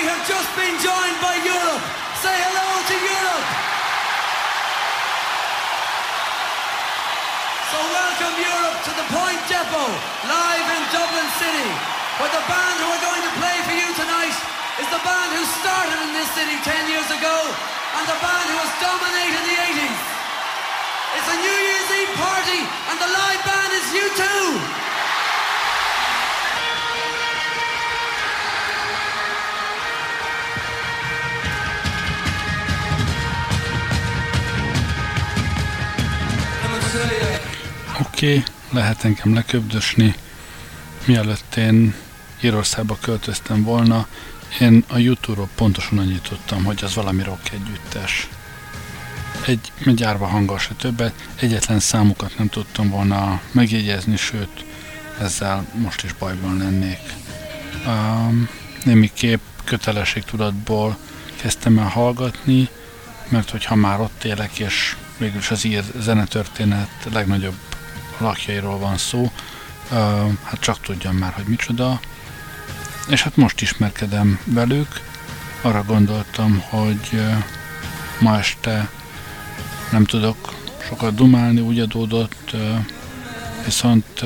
we have just been joined by Europe. Say hello to Europe. So welcome Europe to the Point Depot, live in Dublin City, where the band who are going to play for you tonight is the band who started in this city 10 years ago and the band who has dominated the 80s. It's a New Year's Eve party and the live band is you too. Oké, okay, lehet engem leköbdösni. Mielőtt én Írországba költöztem volna, én a YouTube-ról pontosan annyit tudtam, hogy az valami rock együttes. Egy, egy árva hanggal se többet, egyetlen számukat nem tudtam volna megjegyezni, sőt, ezzel most is bajban lennék. Um, némiképp kötelességtudatból kezdtem el hallgatni, mert hogyha már ott élek, és végülis az ír zenetörténet legnagyobb lakjairól van szó, hát csak tudjam már, hogy micsoda. És hát most ismerkedem velük, arra gondoltam, hogy ma este nem tudok sokat dumálni, úgy adódott, viszont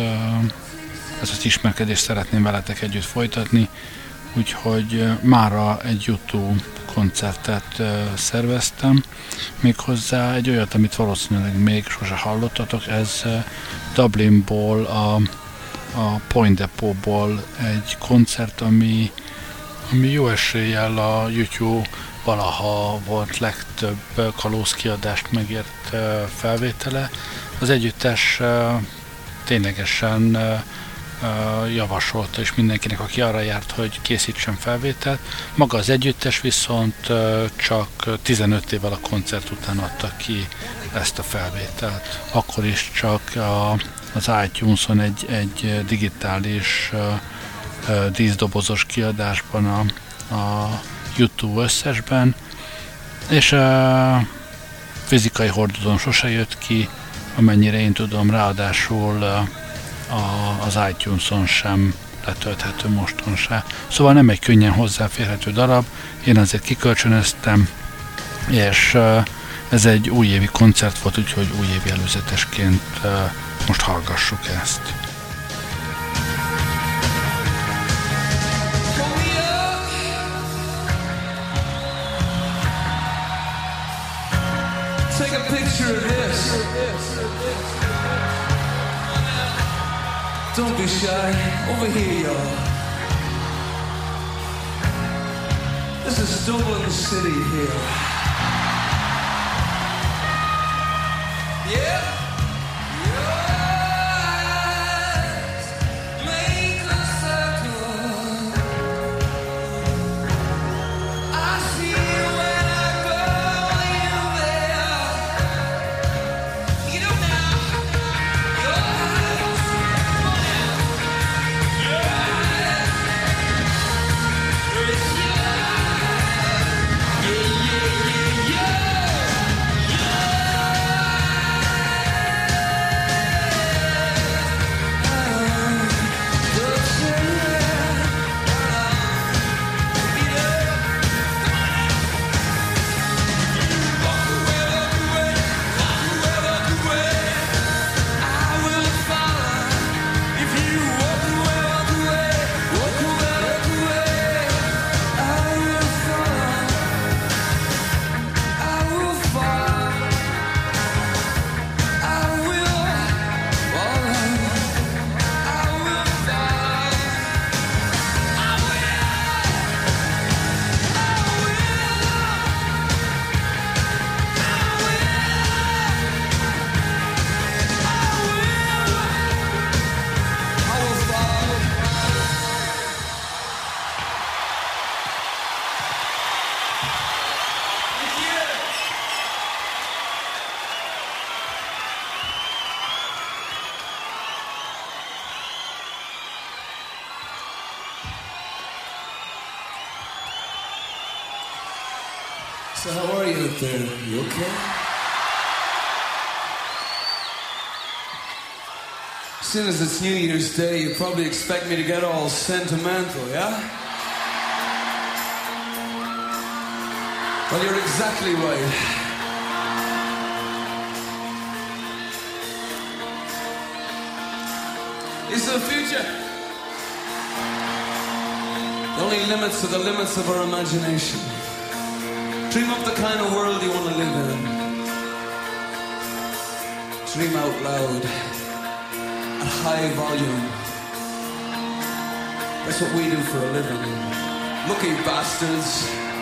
ezt az ismerkedést szeretném veletek együtt folytatni, úgyhogy mára egy YouTube koncertet szerveztem, méghozzá egy olyat, amit valószínűleg még sose hallottatok, ez Dublinból, a, a Point Depot-ból egy koncert, ami, ami jó eséllyel a YouTube valaha volt legtöbb kalózkiadást megért felvétele. Az együttes ténylegesen javasolta és mindenkinek, aki arra járt, hogy készítsen felvételt. Maga az együttes viszont csak 15 évvel a koncert után adta ki ezt a felvételt. Akkor is csak a, az iTunes-on egy, egy digitális díszdobozos kiadásban a, a YouTube összesben, és a fizikai hordozón sose jött ki, amennyire én tudom, ráadásul a, az iTunes-on sem letölthető moston. Szóval nem egy könnyen hozzáférhető darab, én azért kikölcsönöztem, és ez egy újévi koncert volt, úgyhogy újévi előzetesként most hallgassuk ezt. Don't be shy. Over here, y'all. This is Dublin City here. Yeah. Soon as it's New Year's Day, you probably expect me to get all sentimental, yeah? Well, you're exactly right. It's the future? The only limits are the limits of our imagination. Dream up the kind of world you want to live in. Dream out loud high volume. That's what we do for a living. Lucky bastards.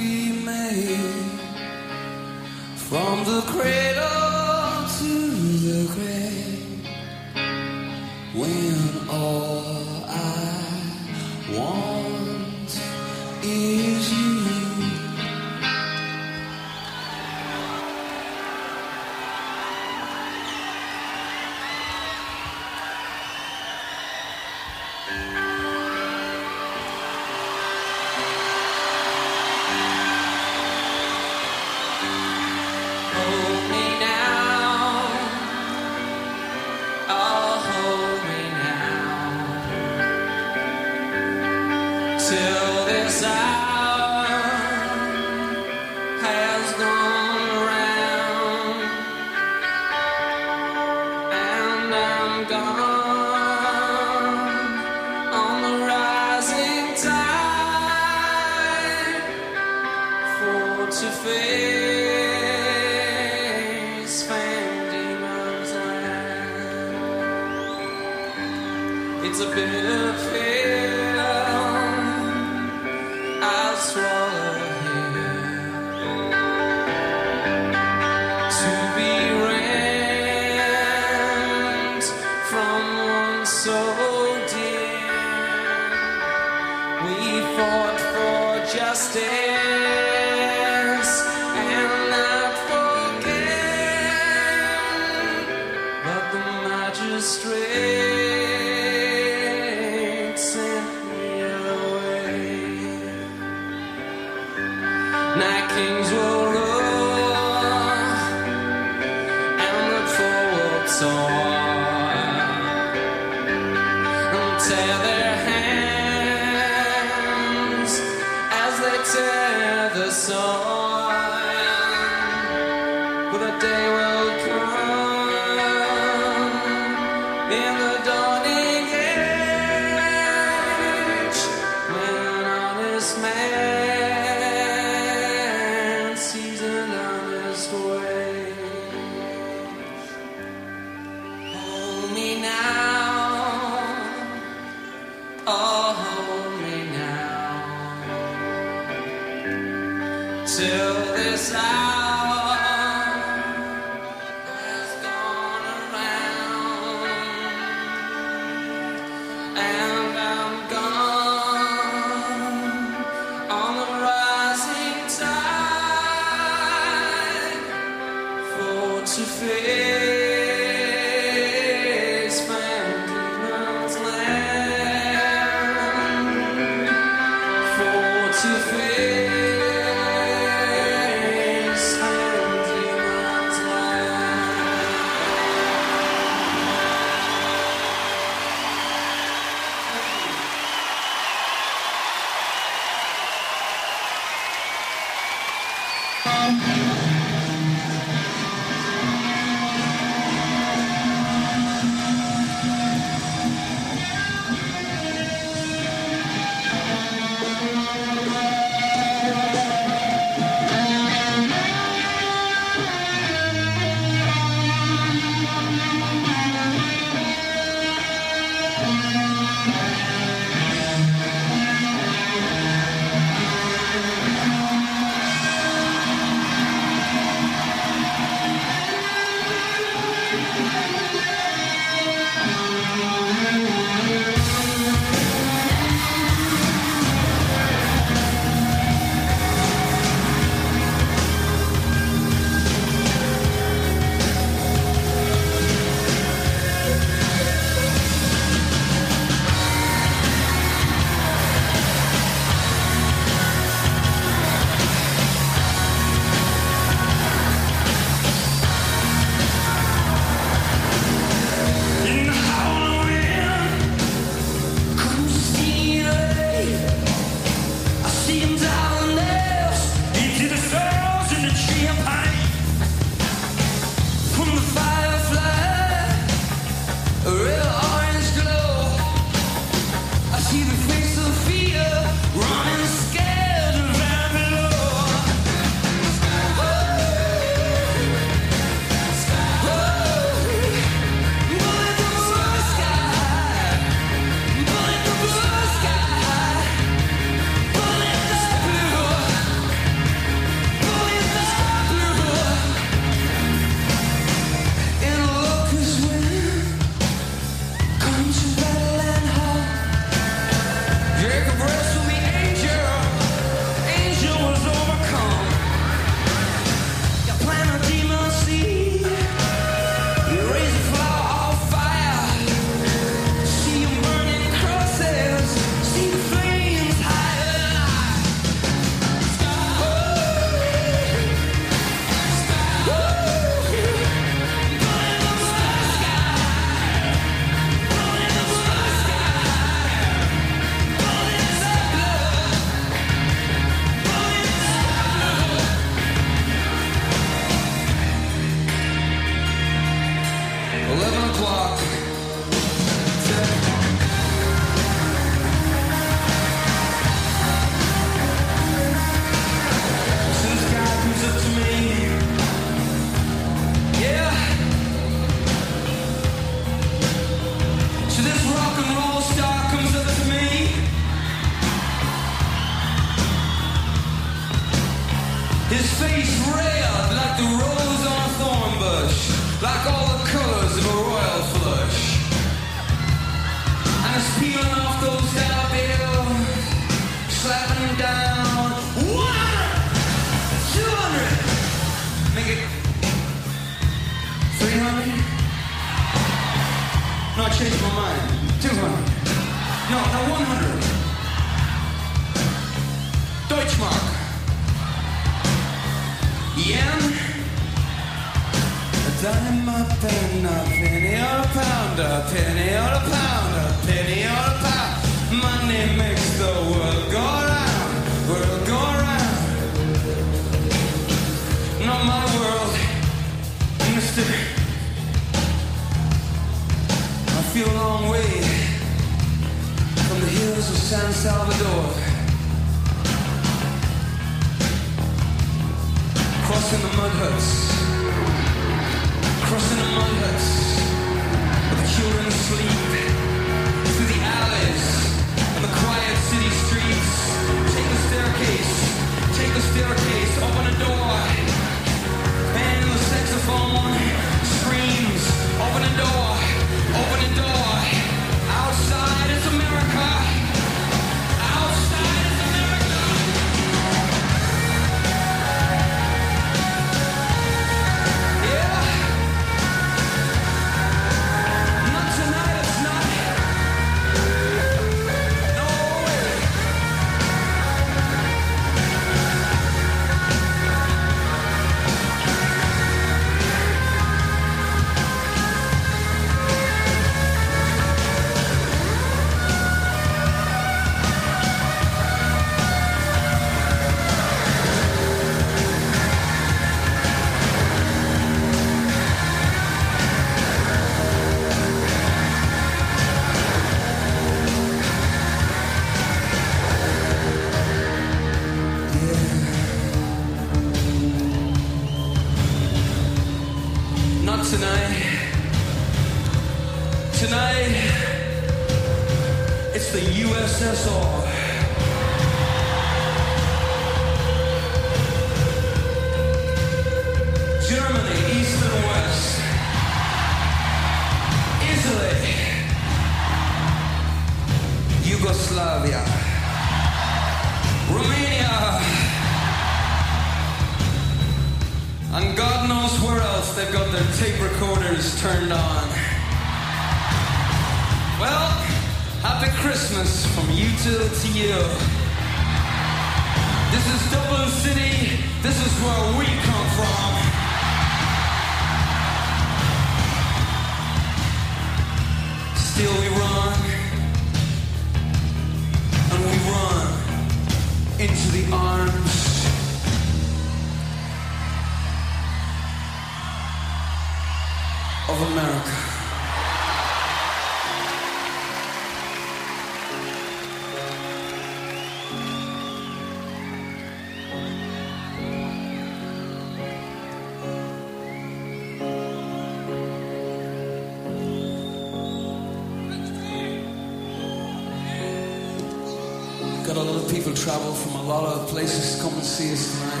A lot of people travel from a lot of places to come and see us tonight.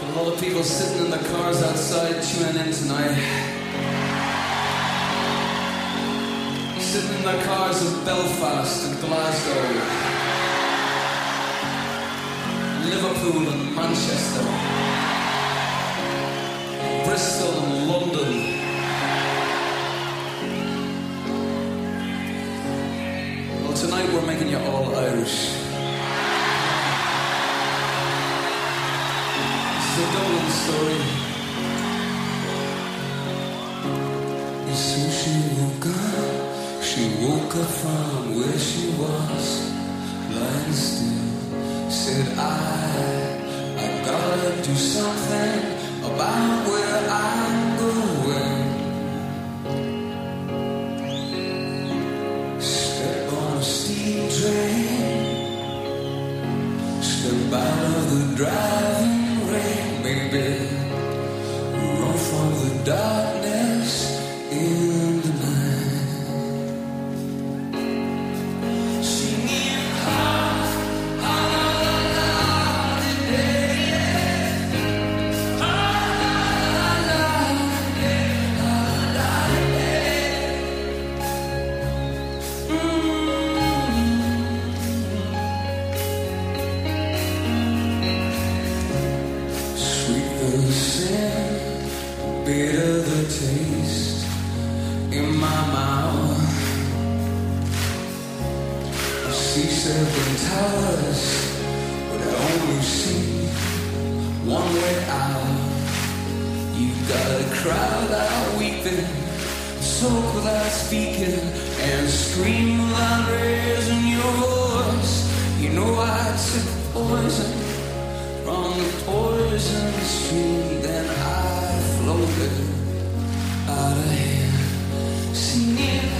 Got a lot of people sitting in their cars outside tuning in tonight. Sitting in their cars in Belfast and Glasgow, Liverpool and Manchester, Bristol and London. Tonight we're making you all Irish. Is a Dublin story. So she woke up, she woke up from where she was, lying still. Said, I, I gotta do something about where I'm going. See seven towers, but I only see one way out. You got a crowd out weeping, soak without speaking, and scream without raising your voice. You know I took poison from the poison stream, then I floated out of here, singing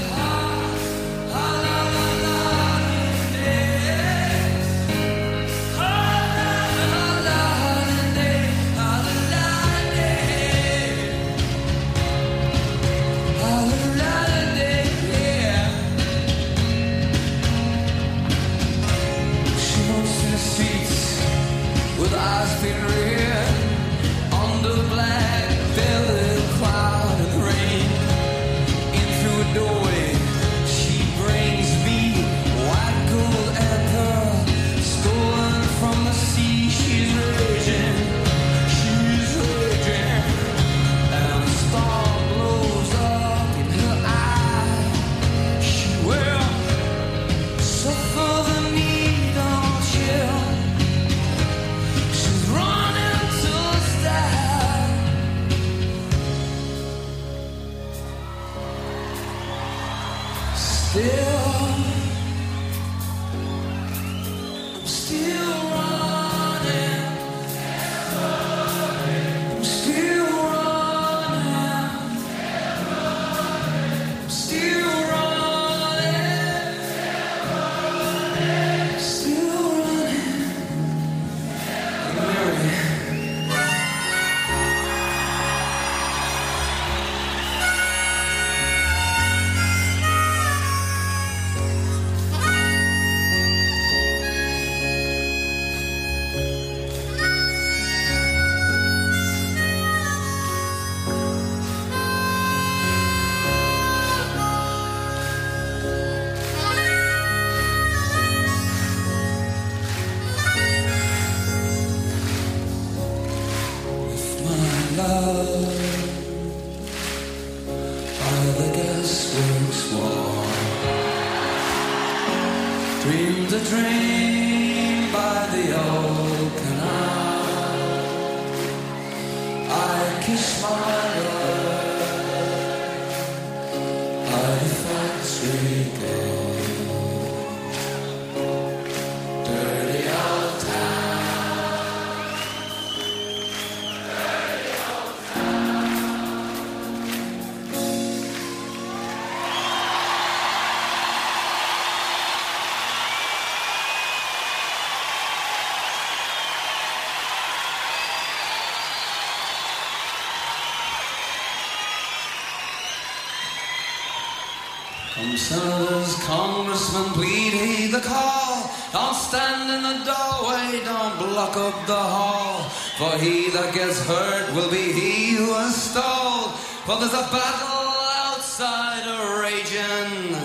policeman heed the call. Don't stand in the doorway, don't block up the hall. For he that gets hurt will be he who is stalled. For there's a battle outside a raging,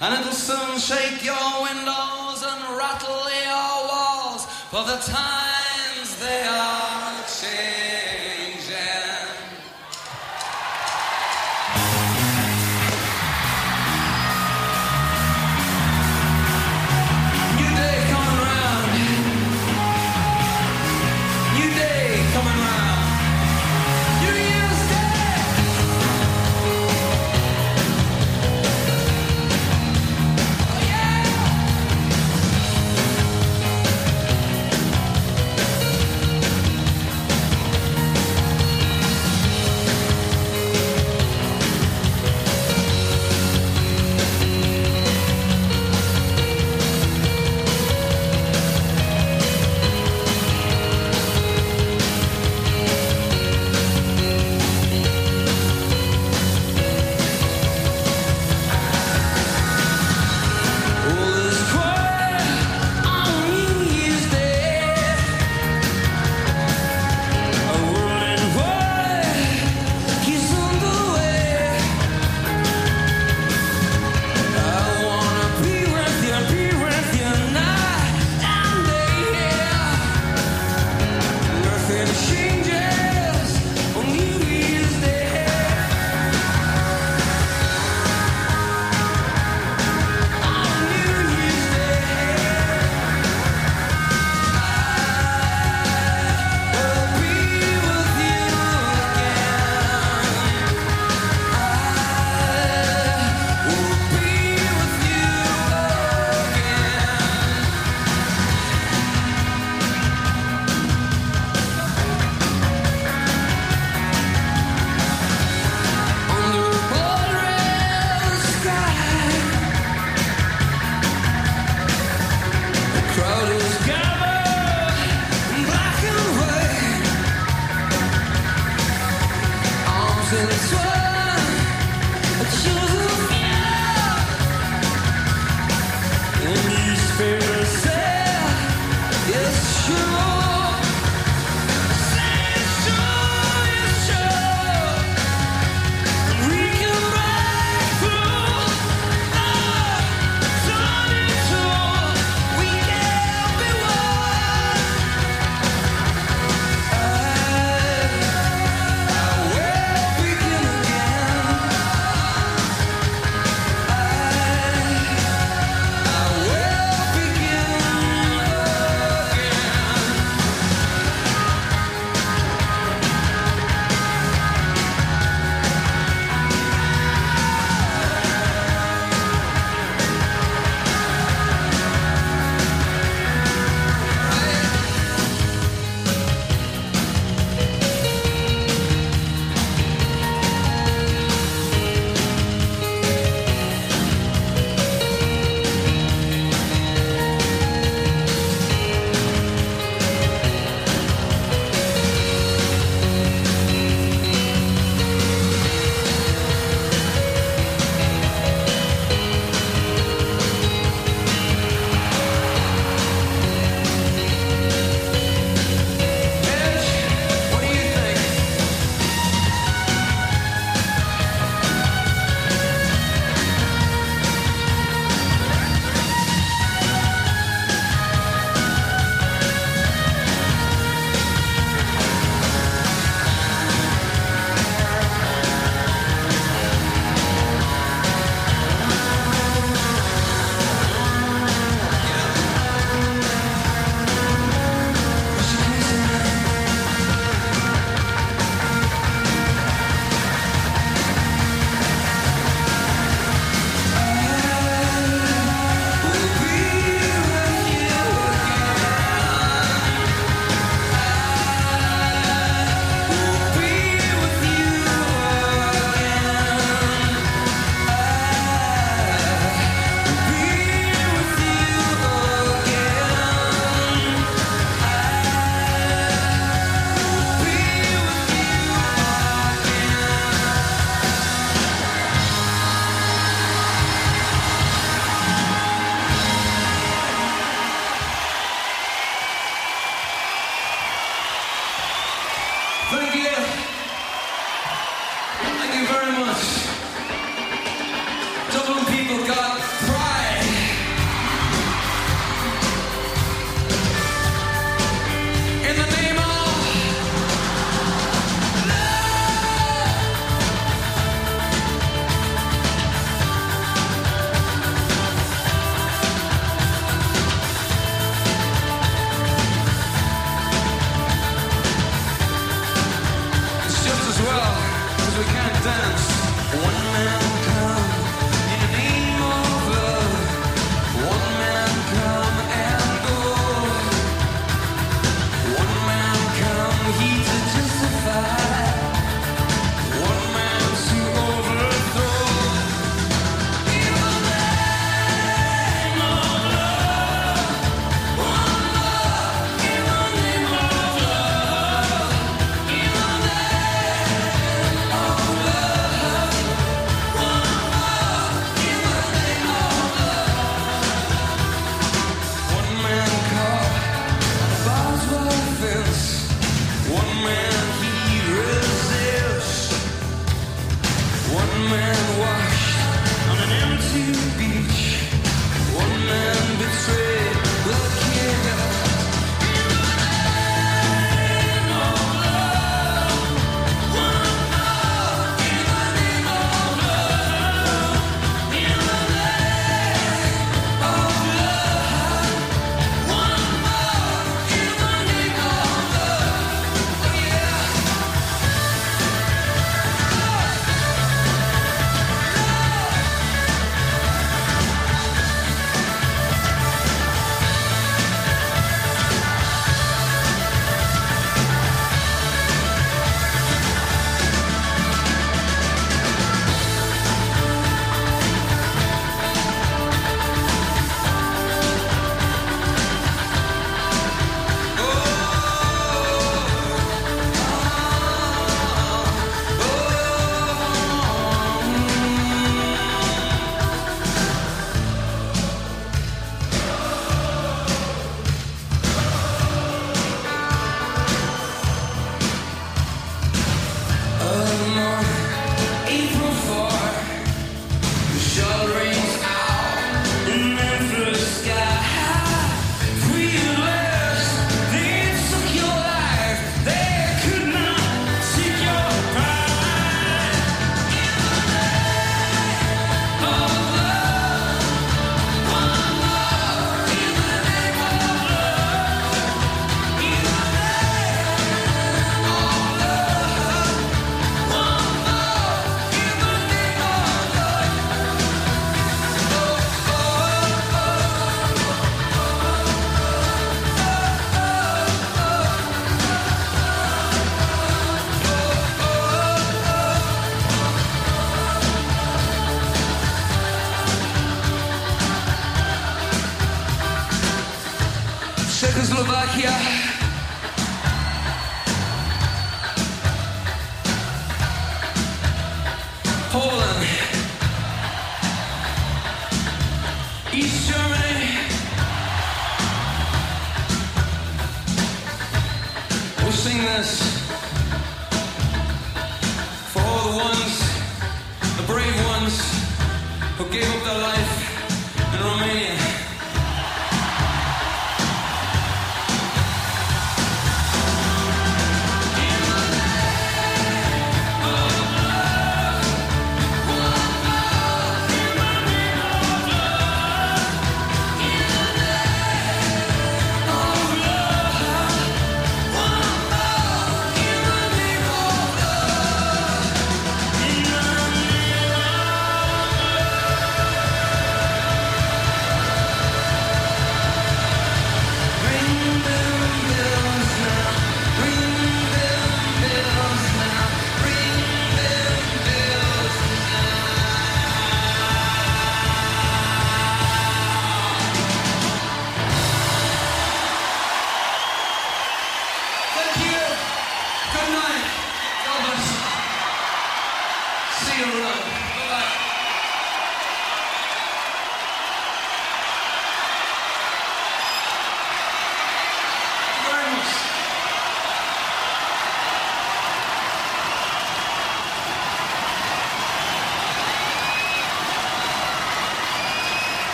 and it'll soon shake your windows and rattle your walls. For the times they are.